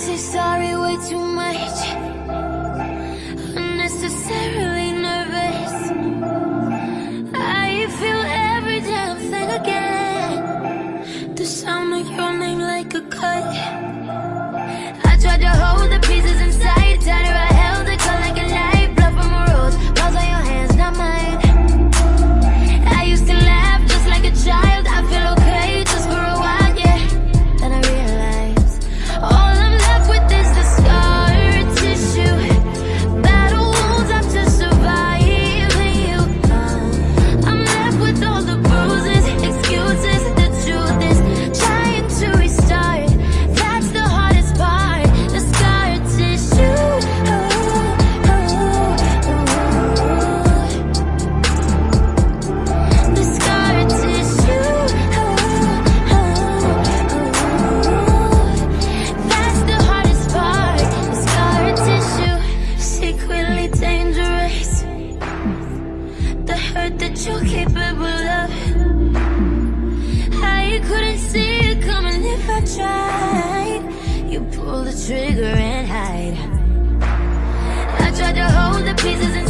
say sorry way too much. Unnecessary trigger and hide. I tried to hold the pieces